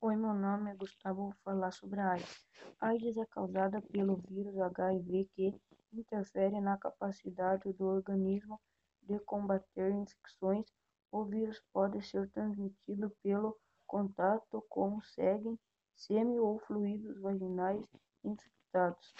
Oi, meu nome é Gustavo, vou falar sobre a AIDS. A AIDS é causada pelo vírus HIV que interfere na capacidade do organismo de combater infecções. O vírus pode ser transmitido pelo contato com sangue, sêmen ou fluidos vaginais infectados.